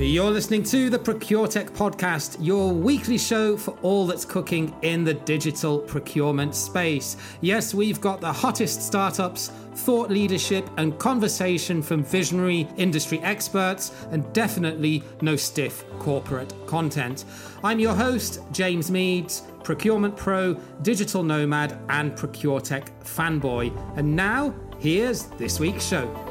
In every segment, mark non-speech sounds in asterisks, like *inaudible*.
You're listening to the ProcureTech podcast, your weekly show for all that's cooking in the digital procurement space. Yes, we've got the hottest startups, thought leadership, and conversation from visionary industry experts, and definitely no stiff corporate content. I'm your host, James Meads, procurement pro, digital nomad, and ProcureTech fanboy. And now, here's this week's show.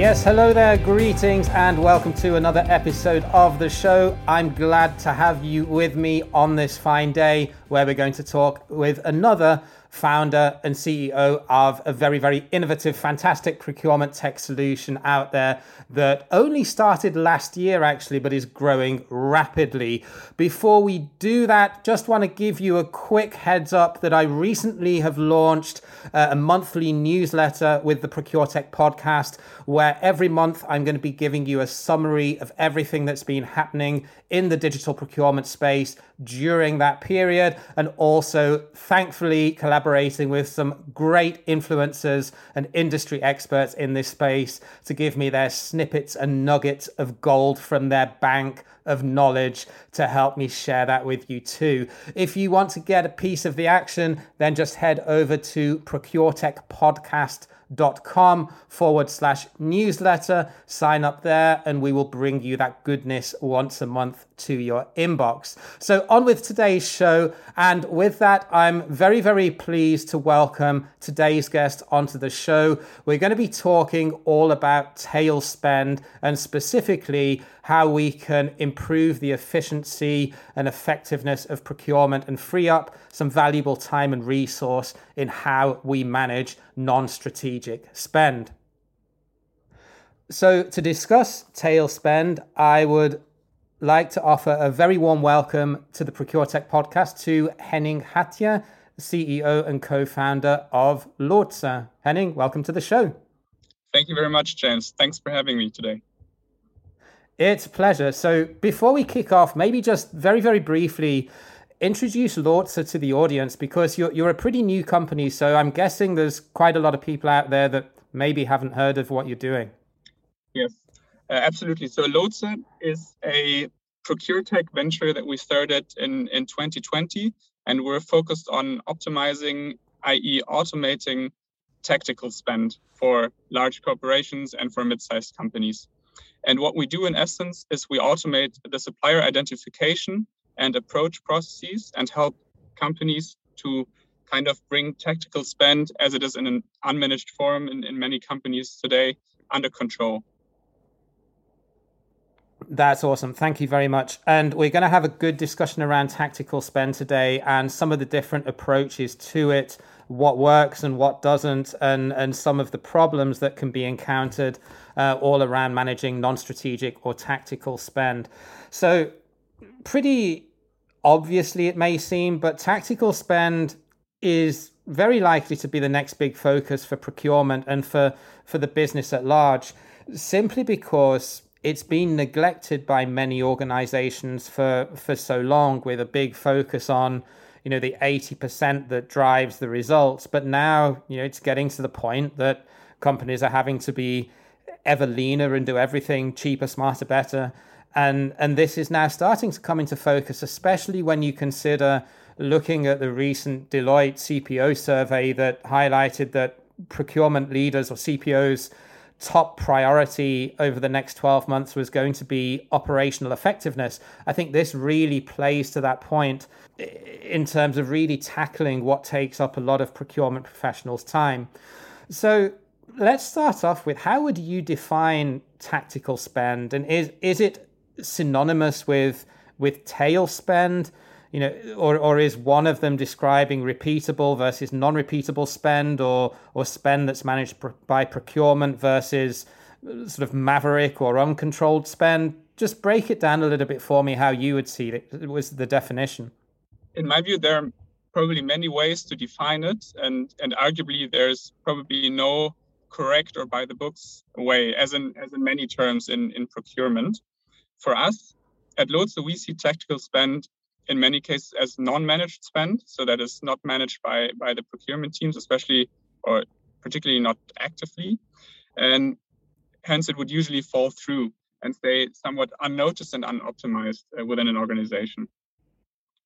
Yes, hello there, greetings, and welcome to another episode of the show. I'm glad to have you with me on this fine day where we're going to talk with another founder and CEO of a very, very innovative, fantastic procurement tech solution out there that only started last year, actually, but is growing rapidly. Before we do that, just want to give you a quick heads up that I recently have launched uh, a monthly newsletter with the Procure Tech podcast, where every month I'm going to be giving you a summary of everything that's been happening in the digital procurement space during that period, and also, thankfully, collaborating with some great influencers and industry experts in this space to give me their snippets and nuggets of gold from their bank of knowledge to help me share that with you too. If you want to get a piece of the action, then just head over to ProcureTech Podcast dot com forward slash newsletter. Sign up there, and we will bring you that goodness once a month to your inbox. So, on with today's show. And with that, I'm very, very pleased to welcome today's guest onto the show. We're going to be talking all about tail spend and specifically how we can improve the efficiency and effectiveness of procurement and free up some valuable time and resource in how we manage non strategic spend. So, to discuss tail spend, I would like to offer a very warm welcome to the ProcureTech podcast to Henning Hatje, CEO and co founder of Lhotse. Henning, welcome to the show. Thank you very much, James. Thanks for having me today. It's a pleasure. So, before we kick off, maybe just very, very briefly introduce Lhotse to the audience because you're, you're a pretty new company. So, I'm guessing there's quite a lot of people out there that maybe haven't heard of what you're doing. Yes, uh, absolutely. So, Lhotse is a ProcureTech venture that we started in, in 2020, and we're focused on optimizing, i.e., automating tactical spend for large corporations and for mid sized companies. And what we do in essence is we automate the supplier identification and approach processes and help companies to kind of bring tactical spend as it is in an unmanaged form in, in many companies today under control. That's awesome. Thank you very much. And we're going to have a good discussion around tactical spend today and some of the different approaches to it, what works and what doesn't, and, and some of the problems that can be encountered uh, all around managing non strategic or tactical spend. So, pretty obviously, it may seem, but tactical spend is very likely to be the next big focus for procurement and for, for the business at large, simply because it's been neglected by many organizations for, for so long with a big focus on you know the 80% that drives the results but now you know it's getting to the point that companies are having to be ever leaner and do everything cheaper, smarter, better. And and this is now starting to come into focus, especially when you consider looking at the recent Deloitte CPO survey that highlighted that procurement leaders or CPOs top priority over the next 12 months was going to be operational effectiveness. I think this really plays to that point in terms of really tackling what takes up a lot of procurement professionals' time. So let's start off with how would you define tactical spend, and is is it synonymous with with tail spend? You know, or or is one of them describing repeatable versus non-repeatable spend, or or spend that's managed by procurement versus uh, sort of maverick or uncontrolled spend? Just break it down a little bit for me how you would see it. it was the definition. In my view, there are probably many ways to define it, and and arguably there's probably no correct or by the books way, as in as in many terms in, in procurement. For us at Lhotse, we see tactical spend in many cases as non-managed spend, so that is not managed by by the procurement teams, especially or particularly not actively. And hence it would usually fall through and stay somewhat unnoticed and unoptimized uh, within an organization.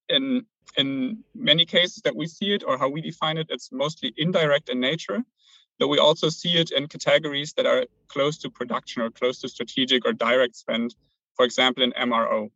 In, in many cases that we see it or how we define it, it's mostly indirect in nature, though we also see it in categories that are close to production or close to strategic or direct spend, for example, in MRO.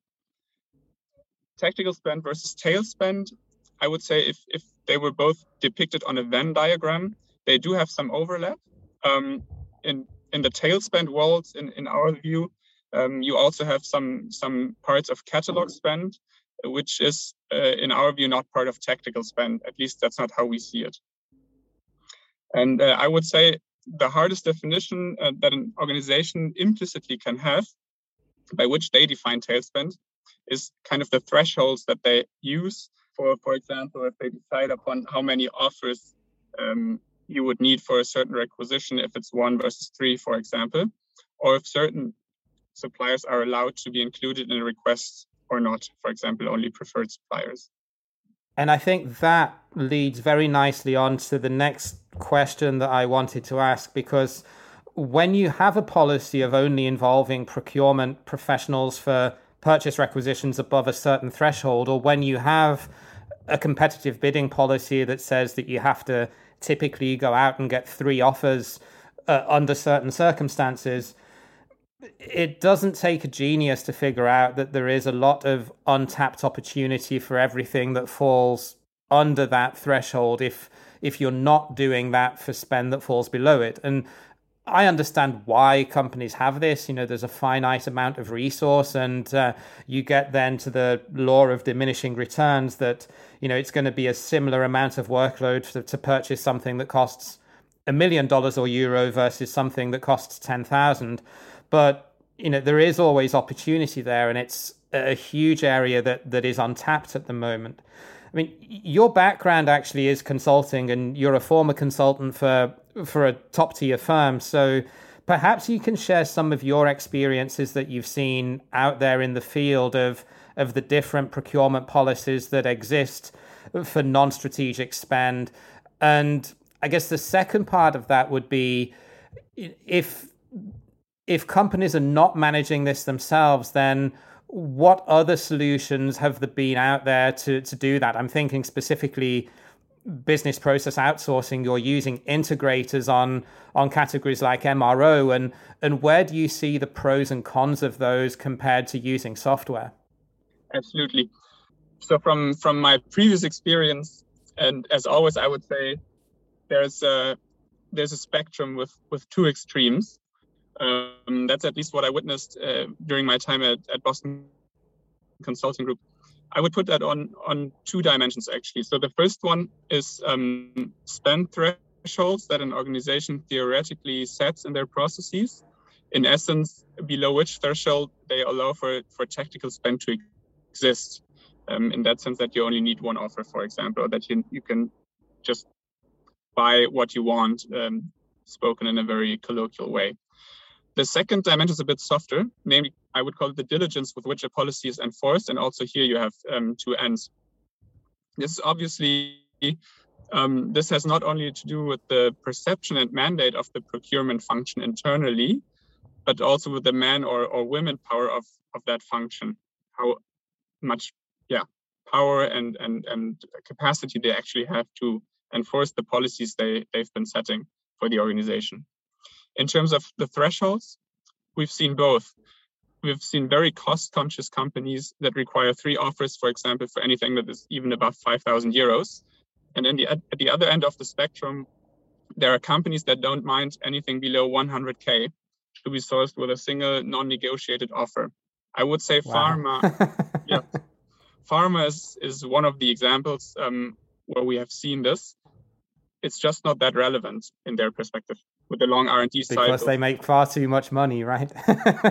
Tactical spend versus tail spend, I would say if, if they were both depicted on a Venn diagram, they do have some overlap. Um, in in the tail spend world, in, in our view, um, you also have some some parts of catalog spend, which is uh, in our view not part of tactical spend. At least that's not how we see it. And uh, I would say the hardest definition uh, that an organization implicitly can have, by which they define tail spend, is kind of the thresholds that they use for, for example, if they decide upon how many offers um, you would need for a certain requisition, if it's one versus three, for example, or if certain suppliers are allowed to be included in a request or not, for example, only preferred suppliers. And I think that leads very nicely on to the next question that I wanted to ask because when you have a policy of only involving procurement professionals for purchase requisitions above a certain threshold, or when you have a competitive bidding policy that says that you have to typically go out and get three offers uh, under certain circumstances, it doesn't take a genius to figure out that there is a lot of untapped opportunity for everything that falls under that threshold if if you're not doing that for spend that falls below it. And I understand why companies have this. You know, there's a finite amount of resource, and uh, you get then to the law of diminishing returns that, you know, it's going to be a similar amount of workload to, to purchase something that costs a million dollars or euro versus something that costs 10,000. But, you know, there is always opportunity there, and it's a huge area that, that is untapped at the moment. I mean, your background actually is consulting, and you're a former consultant for for a top tier firm. So perhaps you can share some of your experiences that you've seen out there in the field of of the different procurement policies that exist for non-strategic spend. And I guess the second part of that would be if if companies are not managing this themselves, then what other solutions have there been out there to, to do that? I'm thinking specifically business process outsourcing. You're using integrators on on categories like MRO, and and where do you see the pros and cons of those compared to using software? Absolutely. So from from my previous experience, and as always, I would say there's a there's a spectrum with with two extremes. Um, that's at least what I witnessed uh, during my time at, at Boston Consulting Group. I would put that on on two dimensions actually. So the first one is um, spend thresholds that an organization theoretically sets in their processes. In essence, below which threshold they allow for for tactical spend to exist. Um, in that sense, that you only need one offer, for example, or that you you can just buy what you want, um, spoken in a very colloquial way. The second dimension is a bit softer, namely, I would call it the diligence with which a policy is enforced. And also here you have um, two ends. This is obviously, um, this has not only to do with the perception and mandate of the procurement function internally, but also with the man or, or women power of, of that function. How much, yeah, power and, and, and capacity they actually have to enforce the policies they, they've been setting for the organization. In terms of the thresholds, we've seen both. We've seen very cost conscious companies that require three offers, for example, for anything that is even above 5,000 euros. And then the, at the other end of the spectrum, there are companies that don't mind anything below 100K to be sourced with a single non negotiated offer. I would say wow. pharma, *laughs* yeah, pharma is, is one of the examples um, where we have seen this. It's just not that relevant in their perspective with the long R and D cycle. Because they make far too much money, right?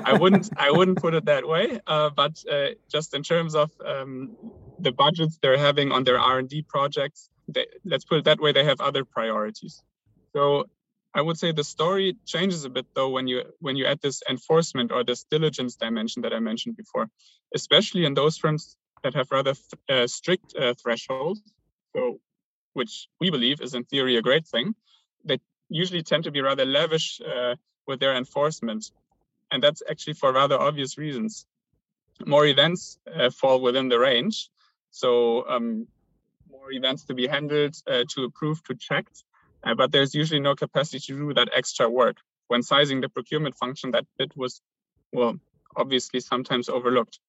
I wouldn't *laughs* I wouldn't put it that way, uh, but uh, just in terms of um, the budgets they're having on their R and D projects, they, let's put it that way, they have other priorities. So I would say the story changes a bit though when you when you add this enforcement or this diligence dimension that I mentioned before, especially in those firms that have rather uh, strict uh, thresholds. So, which we believe is in theory a great thing usually tend to be rather lavish uh, with their enforcement. And that's actually for rather obvious reasons. More events uh, fall within the range. So um, more events to be handled, uh, to approve, to check. Uh, but there's usually no capacity to do that extra work. When sizing the procurement function, that bit was, well, obviously sometimes overlooked.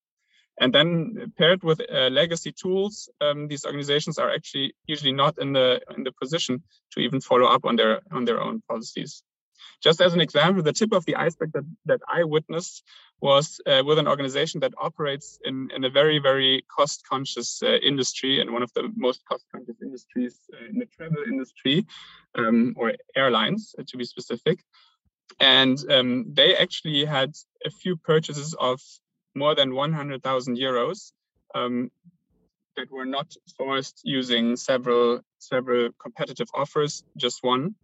And then paired with uh, legacy tools, um, these organizations are actually usually not in the in the position to even follow up on their on their own policies. Just as an example, the tip of the iceberg that, that I witnessed was uh, with an organization that operates in, in a very, very cost conscious uh, industry and one of the most cost conscious industries uh, in the travel industry um, or airlines, uh, to be specific. And um, they actually had a few purchases of more than 100,000 euros um, that were not sourced using several several competitive offers, just one,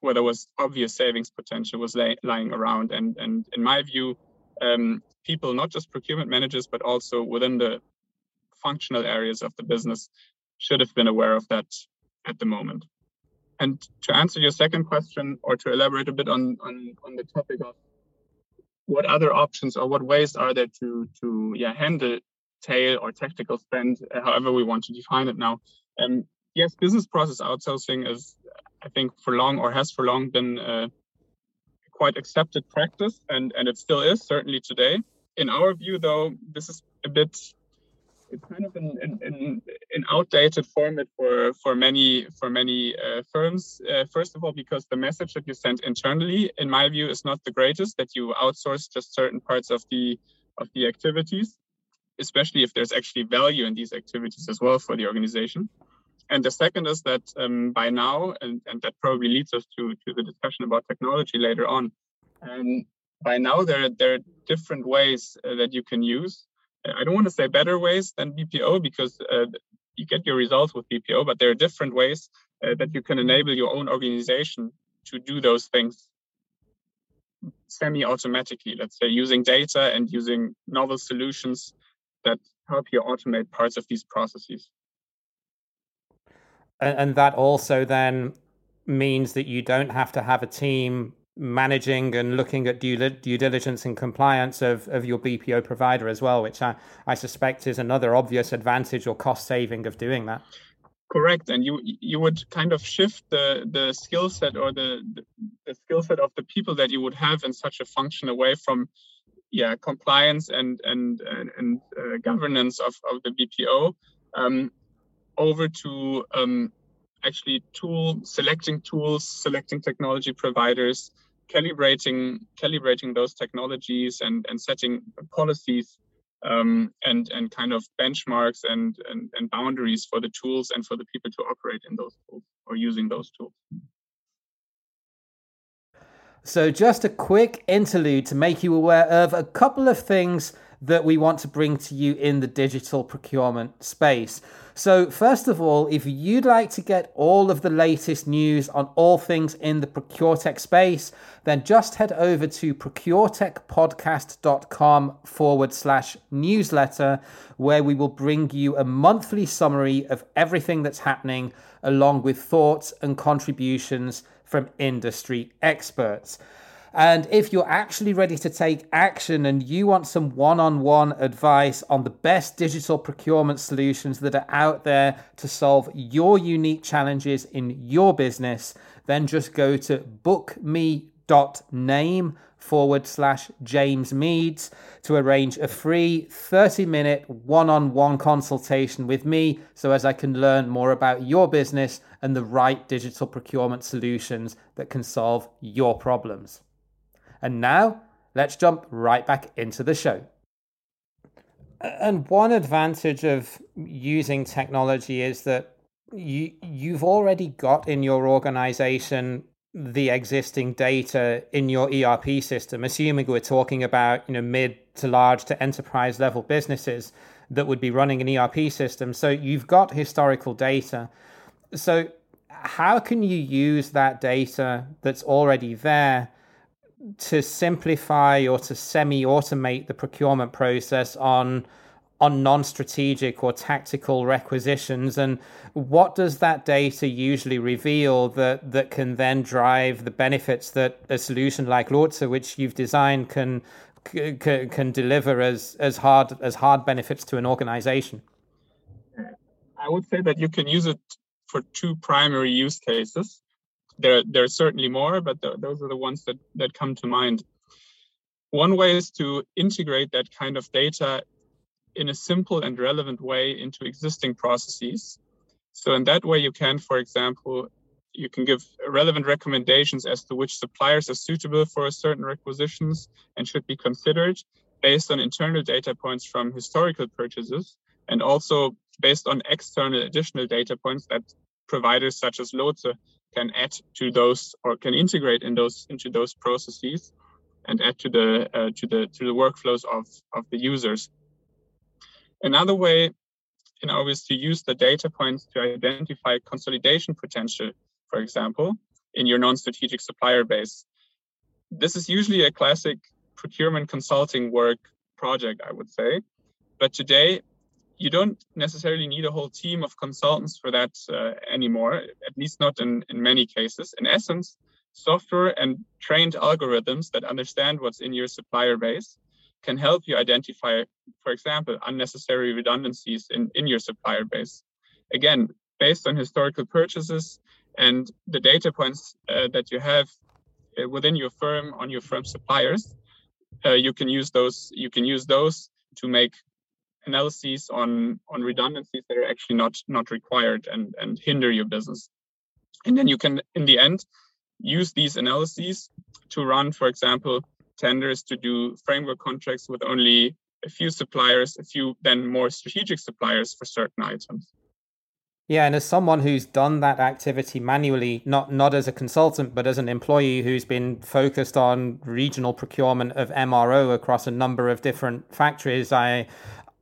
where there was obvious savings potential was lay, lying around. And and in my view, um, people, not just procurement managers, but also within the functional areas of the business, should have been aware of that at the moment. And to answer your second question, or to elaborate a bit on on, on the topic of what other options or what ways are there to to yeah handle tail or tactical spend, uh, however we want to define it now. Um, yes, business process outsourcing is, I think, for long or has for long been uh, quite accepted practice, and and it still is certainly today. In our view, though, this is a bit it's kind of an, an, an, outdated format for for many for many uh, firms. Uh, first of all, because the message that you send internally, in my view, is not the greatest. That you outsource just certain parts of the of the activities, especially if there's actually value in these activities as well for the organization. And the second is that um, by now, and, and that probably leads us to to the discussion about technology later on. Um, by now, there there are different ways uh, that you can use I don't want to say better ways than BPO because uh, you get your results with BPO, but there are different ways uh, that you can enable your own organization to do those things semi-automatically. Let's say using data and using novel solutions that help you automate parts of these processes. And, and that also then means that you don't have to have a team managing and looking at due, due diligence and compliance of, of your BPO provider as well, which I, I suspect is another obvious advantage or cost saving of doing that. Correct, and you you would kind of shift the the skill set or the the, the skill set of the people that you would have in such a function away from yeah compliance and and and, and uh, governance of, of the BPO um, over to um, actually tool selecting tools, selecting technology providers, calibrating calibrating those technologies and and setting policies um, and and kind of benchmarks and, and and boundaries for the tools and for the people to operate in those tools or using those tools. So, just a quick interlude to make you aware of a couple of things that we want to bring to you in the digital procurement space. So, first of all, if you'd like to get all of the latest news on all things in the ProcureTech space, then just head over to procuretechpodcast.com forward slash newsletter, where we will bring you a monthly summary of everything that's happening, along with thoughts and contributions from industry experts. And if you're actually ready to take action and you want some one on one advice on the best digital procurement solutions that are out there to solve your unique challenges in your business, then just go to bookme.name forward slash James Meads to arrange a free 30 minute one on one consultation with me so as I can learn more about your business and the right digital procurement solutions that can solve your problems. And now, let's jump right back into the show. And one advantage of using technology is that you you've already got in your organization the existing data in your ERP system, assuming we're talking about you know mid to large to enterprise level businesses that would be running an ERP system. So you've got historical data. So how can you use that data that's already there to simplify or to semi automate the procurement process on on non-strategic or tactical requisitions? And what does that data usually reveal that that can then drive the benefits that a solution like Lhotse which you've designed can can, can deliver as as hard as hard benefits to an organization? I would say that you can use it for two primary use cases there there are certainly more but th- those are the ones that that come to mind one way is to integrate that kind of data in a simple and relevant way into existing processes. So in that way, you can, for example, you can give relevant recommendations as to which suppliers are suitable for certain requisitions and should be considered based on internal data points from historical purchases and also based on external additional data points that providers such as Lhotse can add to those or can integrate in those into those processes and add to the uh, to the to the workflows of of the users. Another way, you know, is to use the data points to identify consolidation potential, for example, in your non-strategic supplier base. This is usually a classic procurement consulting work project, I would say. But today, you don't necessarily need a whole team of consultants for that uh, anymore, at least not in, in many cases. In essence, software and trained algorithms that understand what's in your supplier base can help you identify, for example, unnecessary redundancies in, in your supplier base. Again, based on historical purchases and the data points uh, that you have uh, within your firm on your firm suppliers, uh, you can use those. You can use those to make analyses on on redundancies that are actually not not required and and hinder your business. And then you can, in the end, use these analyses to run, for example, tenders to do framework contracts with only a few suppliers, a few then more strategic suppliers for certain items. Yeah, and as someone who's done that activity manually, not not as a consultant, but as an employee who's been focused on regional procurement of MRO across a number of different factories, I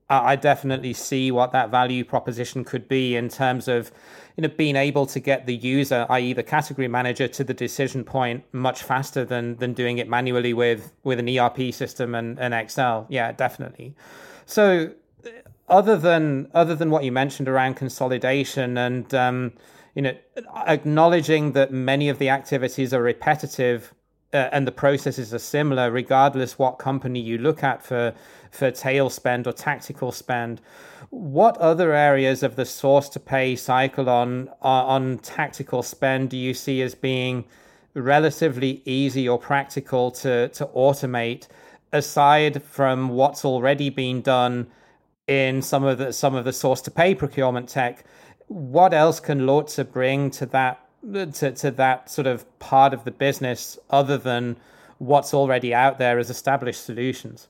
I definitely see what that value proposition could be in terms of you know being able to get the user, i.e., the category manager, to the decision point much faster than than doing it manually with with an ERP system and, and Excel. Yeah, definitely. So other than other than what you mentioned around consolidation and um, you know acknowledging that many of the activities are repetitive uh, and the processes are similar regardless what company you look at for for tail spend or tactical spend. What other areas of the source to pay cycle on on tactical spend do you see as being relatively easy or practical to to automate aside from what's already been done in some of the some of the source to pay procurement tech? What else can Lotse bring to that to, to that sort of part of the business other than what's already out there as established solutions?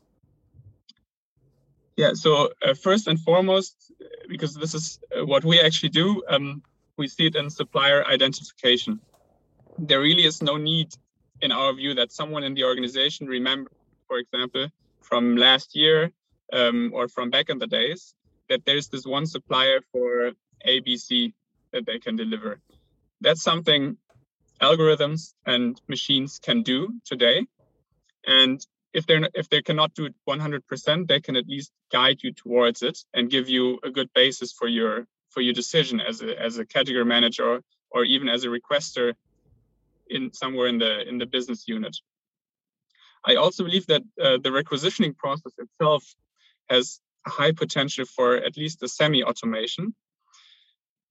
Yeah, so uh, first and foremost, because this is uh, what we actually do, um, we see it in supplier identification. There really is no need, in our view, that someone in the organization remember, for example, from last year um, or from back in the days, that there's this one supplier for ABC that they can deliver. That's something algorithms and machines can do today. And if they're if they cannot do it 100%, they can at least guide you towards it and give you a good basis for your for your decision as a as a category manager or even as a requester in somewhere in the in the business unit. I also believe that uh, the requisitioning process itself has high potential for at least the semi-automation.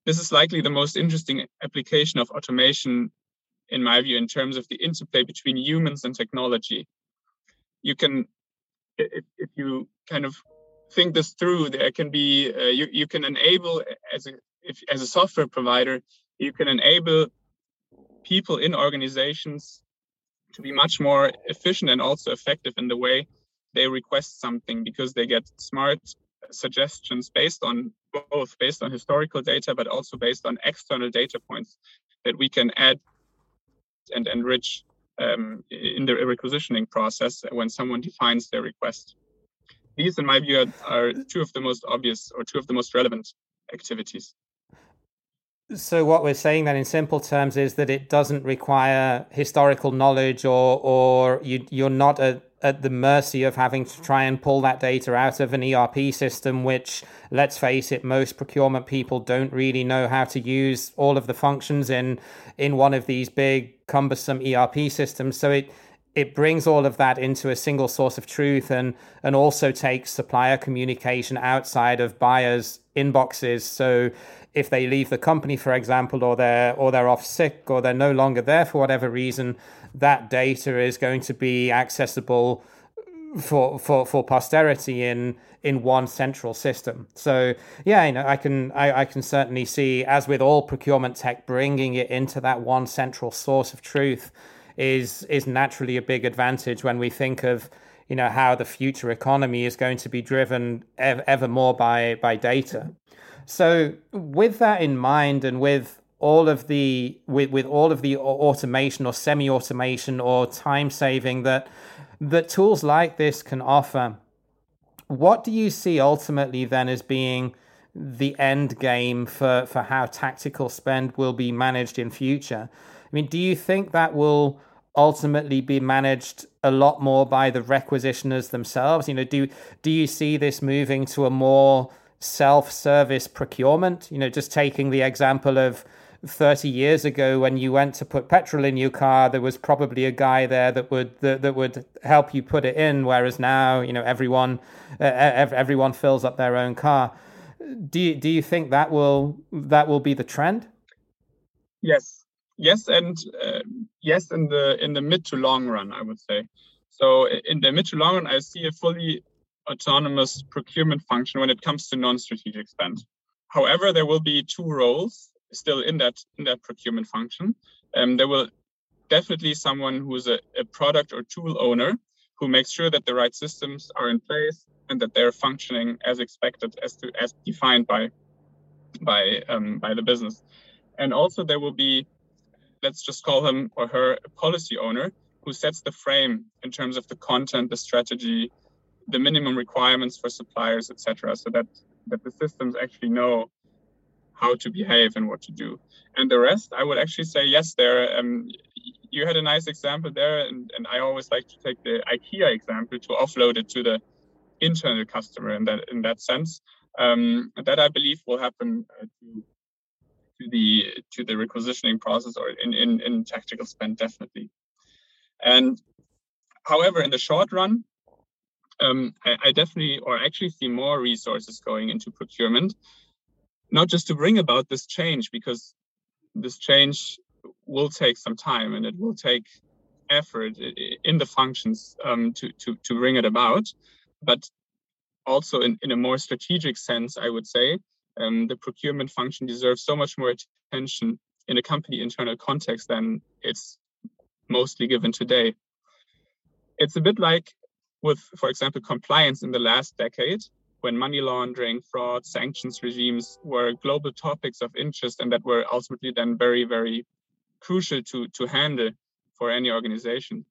This is likely the most interesting application of automation, in my view, in terms of the interplay between humans and technology. You can if, if you kind of think this through there can be uh, you, you can enable as a if, as a software provider you can enable people in organizations to be much more efficient and also effective in the way they request something because they get smart suggestions based on both based on historical data but also based on external data points that we can add and enrich um, in the requisitioning process when someone defines their request. These, in my view, are, are two of the most obvious or two of the most relevant activities. So what we're saying then in simple terms is that it doesn't require historical knowledge or or you you're not a at the mercy of having to try and pull that data out of an ERP system, which, let's face it, most procurement people don't really know how to use all of the functions in in one of these big cumbersome ERP systems. So it it brings all of that into a single source of truth and and also takes supplier communication outside of buyers inboxes so if they leave the company for example or they're or they're off sick or they're no longer there for whatever reason that data is going to be accessible for for for posterity in in one central system. So yeah, you know, I can I, I can certainly see, as with all procurement tech, bringing it into that one central source of truth is is naturally a big advantage when we think of you know how the future economy is going to be driven ever, ever more by by data. So with that in mind, and with all of the with, with all of the automation or semi-automation or time saving that that tools like this can offer, what do you see ultimately then as being the end game for, for how tactical spend will be managed in future? I mean, do you think that will ultimately be managed a lot more by the requisitioners themselves? You know, do do you see this moving to a more self-service procurement? You know, just taking the example of 30 years ago when you went to put petrol in your car there was probably a guy there that would that, that would help you put it in whereas now you know everyone uh, everyone fills up their own car. Do you, do you think that will that will be the trend? Yes. Yes and uh, yes in the in the mid to long run i would say. So in the mid to long run i see a fully autonomous procurement function when it comes to non-strategic spend. However there will be two roles still in that in that procurement function um, there will definitely someone who is a, a product or tool owner who makes sure that the right systems are in place and that they're functioning as expected as to as defined by by um, by the business and also there will be let's just call him or her a policy owner who sets the frame in terms of the content, the strategy, the minimum requirements for suppliers, etc., so that that the systems actually know how to behave and what to do. And the rest, I would actually say yes. There, um, you had a nice example there, and, and I always like to take the IKEA example to offload it to the internal customer in that in that sense. Um, that I believe will happen uh, to to the to the requisitioning process or in, in, in tactical spend definitely. And however, in the short run, um, I, I, definitely or actually see more resources going into procurement, not just to bring about this change because this change will take some time and it will take effort in the functions um, to, to, to bring it about, but also in, in a more strategic sense, I would say, um, the procurement function deserves so much more attention in a company internal context than it's mostly given today. It's a bit like with, for example, compliance in the last decade, when money laundering, fraud, sanctions regimes were global topics of interest and that were ultimately then very, very crucial to, to handle for any organization.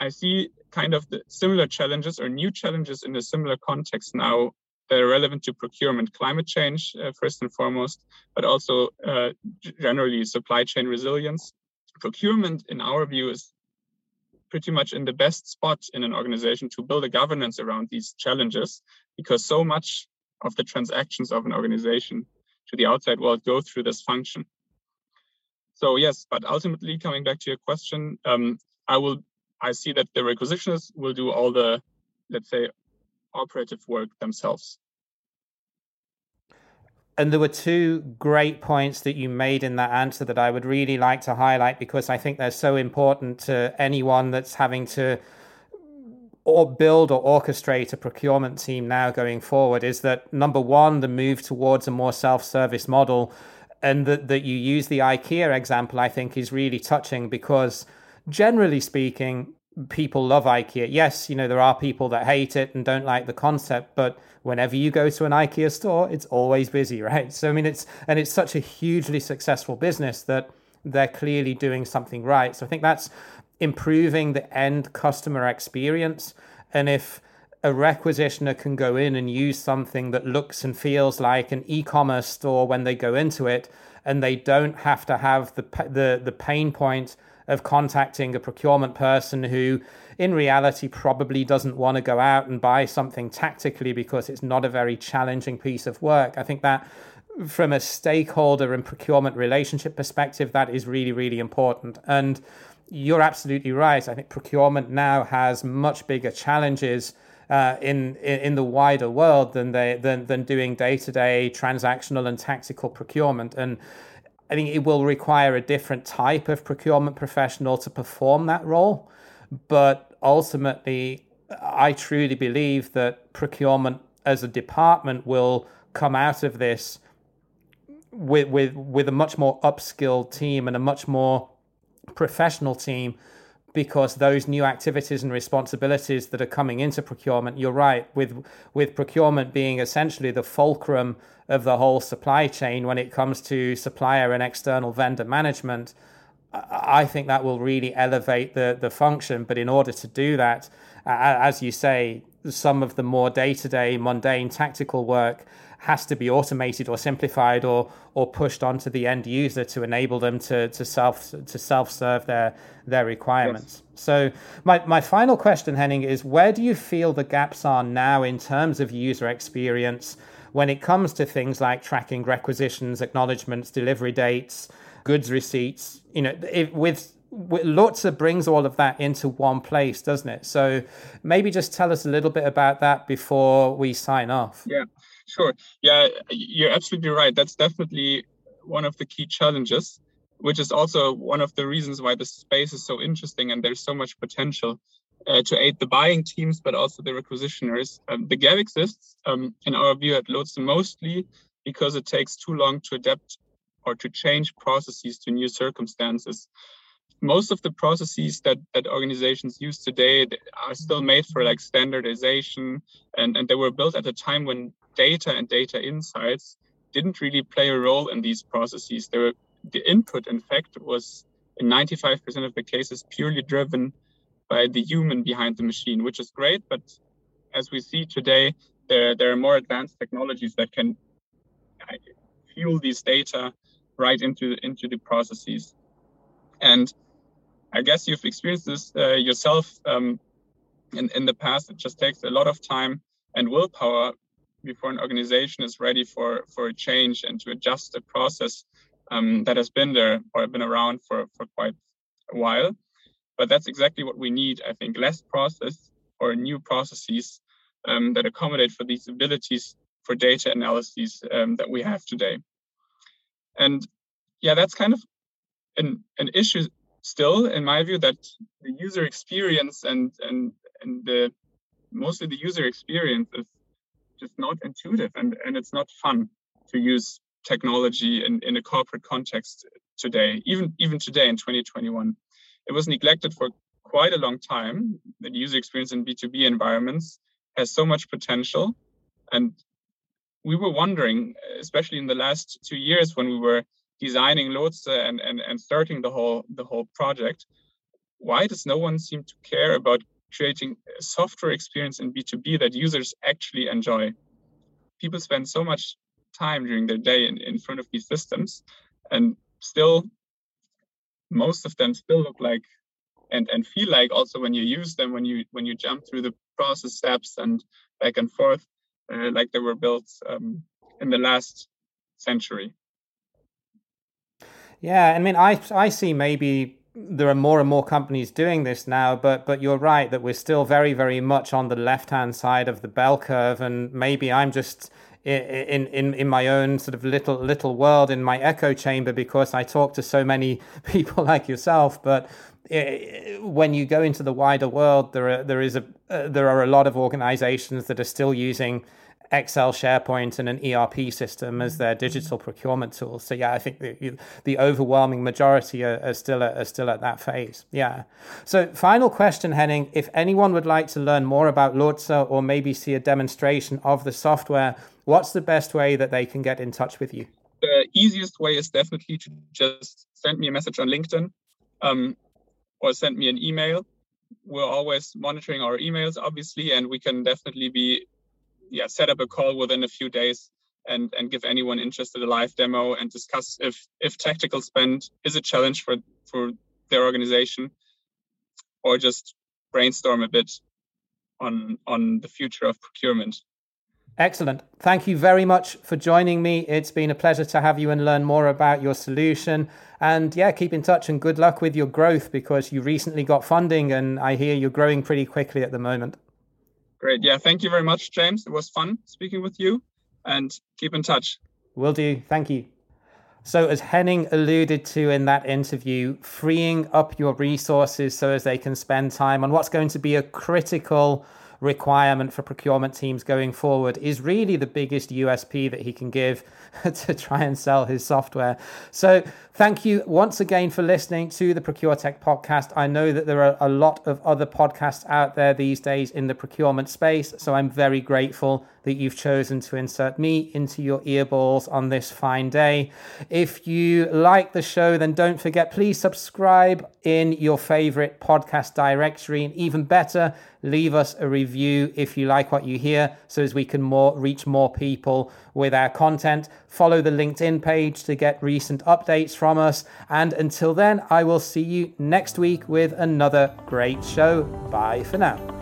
I see kind of the similar challenges or new challenges in a similar context now that are relevant to procurement, climate change, uh, first and foremost, but also uh, generally supply chain resilience. Procurement, in our view, is pretty much in the best spot in an organization to build a governance around these challenges because so much of the transactions of an organization to the outside world go through this function. So yes, but ultimately coming back to your question, um, I will I see that the requisitioners will do all the let's say operative work themselves. And there were two great points that you made in that answer that I would really like to highlight because I think they're so important to anyone that's having to or build or orchestrate a procurement team now going forward is that number one, the move towards a more self-service model and that, that you use the IKEA example, I think is really touching because generally speaking, people love IKEA. Yes, you know, there are people that hate it and don't like the concept, but whenever you go to an IKEA store, it's always busy, *laughs* right? So I mean it's and it's such a hugely successful business that they're clearly doing something right. So I think that's improving the end customer experience. And if a requisitioner can go in and use something that looks and feels like an e-commerce store when they go into it and they don't have to have the the the pain point of contacting a procurement person who in reality probably doesn't want to go out and buy something tactically because it's not a very challenging piece of work. I think that from a stakeholder and procurement relationship perspective, that is really, really important. And you're absolutely right. I think procurement now has much bigger challenges uh, in, in the wider world than they than than doing day to day transactional and tactical procurement. And I think it will require a different type of procurement professional to perform that role. But ultimately, I truly believe that procurement as a department will come out of this with with with a much more upskilled team and a much more professional team because those new activities and responsibilities that are coming into procurement you're right with with procurement being essentially the fulcrum of the whole supply chain when it comes to supplier and external vendor management I think that will really elevate the the function. But in order to do that as you say some of the more day-to-day mundane tactical work has to be automated or simplified or or pushed onto the end user to enable them to to self to self serve their their requirements. Yes. So my my final question, Henning, is where do you feel the gaps are now in terms of user experience when it comes to things like tracking requisitions, acknowledgements, delivery dates, goods receipts? You know, if, with Lhotse brings all of that into one place, doesn't it? So maybe just tell us a little bit about that before we sign off. Yeah. Sure. Yeah, you're absolutely right. That's definitely one of the key challenges, which is also one of the reasons why the space is so interesting and there's so much potential uh, to aid the buying teams, but also the requisitioners. Um, the gap exists, um, in our view, at Lhotse mostly because it takes too long to adapt or to change processes to new circumstances most of the processes that, that organizations use today are still made for like standardization and, and they were built at a time when data and data insights didn't really play a role in these processes. They were, the input, in fact, was in 95% of the cases purely driven by the human behind the machine, which is great. But as we see today, there, there are more advanced technologies that can uh, fuel these data right into, into the processes. And I guess you've experienced this uh, yourself um, in, in the past. It just takes a lot of time and willpower before an organization is ready for, for a change and to adjust a process um, that has been there or been around for, for quite a while. But that's exactly what we need, I think, less process or new processes um, that accommodate for these abilities for data analyses um, that we have today. And yeah, that's kind of an, an issue still, in my view, that the user experience and and and the mostly the user experience is just not intuitive and, and it's not fun to use technology in, in a corporate context today, even even today in 2021. It was neglected for quite a long time. The user experience in B2B environments has so much potential. And we were wondering, especially in the last two years when we were designing Lhotse and, and, and starting the whole the whole project, why does no one seem to care about creating a software experience in B2B that users actually enjoy? People spend so much time during their day in, in front of these systems and still most of them still look like and and feel like also when you use them when you when you jump through the process steps and back and forth uh, like they were built um, in the last century yeah, I mean, I I see maybe there are more and more companies doing this now, but but you're right that we're still very very much on the left hand side of the bell curve, and maybe I'm just in in in my own sort of little little world in my echo chamber because I talk to so many *laughs* people like yourself, but when you go into the wider world, there are there is a uh, there are a lot of organizations that are still using Excel, SharePoint, and an ERP system as their digital procurement tools. So yeah, I think the, the overwhelming majority are, are still at, are still at that phase. Yeah. So final question, Henning: If anyone would like to learn more about Lhotse or maybe see a demonstration of the software, what's the best way that they can get in touch with you? The easiest way is definitely to just send me a message on LinkedIn um, or send me an email. We're always monitoring our emails, obviously, and we can definitely be yeah set up a call within a few days and, and give anyone interested a live demo and discuss if, if tactical spend is a challenge for, for their organization or just brainstorm a bit on, on the future of procurement. Excellent. Thank you very much for joining me. It's been a pleasure to have you and learn more about your solution. And yeah, keep in touch and good luck with your growth because you recently got funding and I hear you're growing pretty quickly at the moment. Great. Yeah. Thank you very much, James. It was fun speaking with you and keep in touch. Will do. Thank you. So, as Henning alluded to in that interview, freeing up your resources so as they can spend time on what's going to be a critical requirement for procurement teams going forward is really the biggest USP that he can give *laughs* to try and sell his software. So, thank you once again for listening to the Procure Tech podcast. I know that there are a lot of other podcasts out there these days in the procurement space, so I'm very grateful that you've chosen to insert me into your earballs on this fine day. If you like the show, then don't forget, please subscribe in your favorite podcast directory. And even better, leave us a review if you like what you hear so as we can more reach more people with our content. Follow the LinkedIn page to get recent updates from us. And until then, I will see you next week with another great show. Bye for now.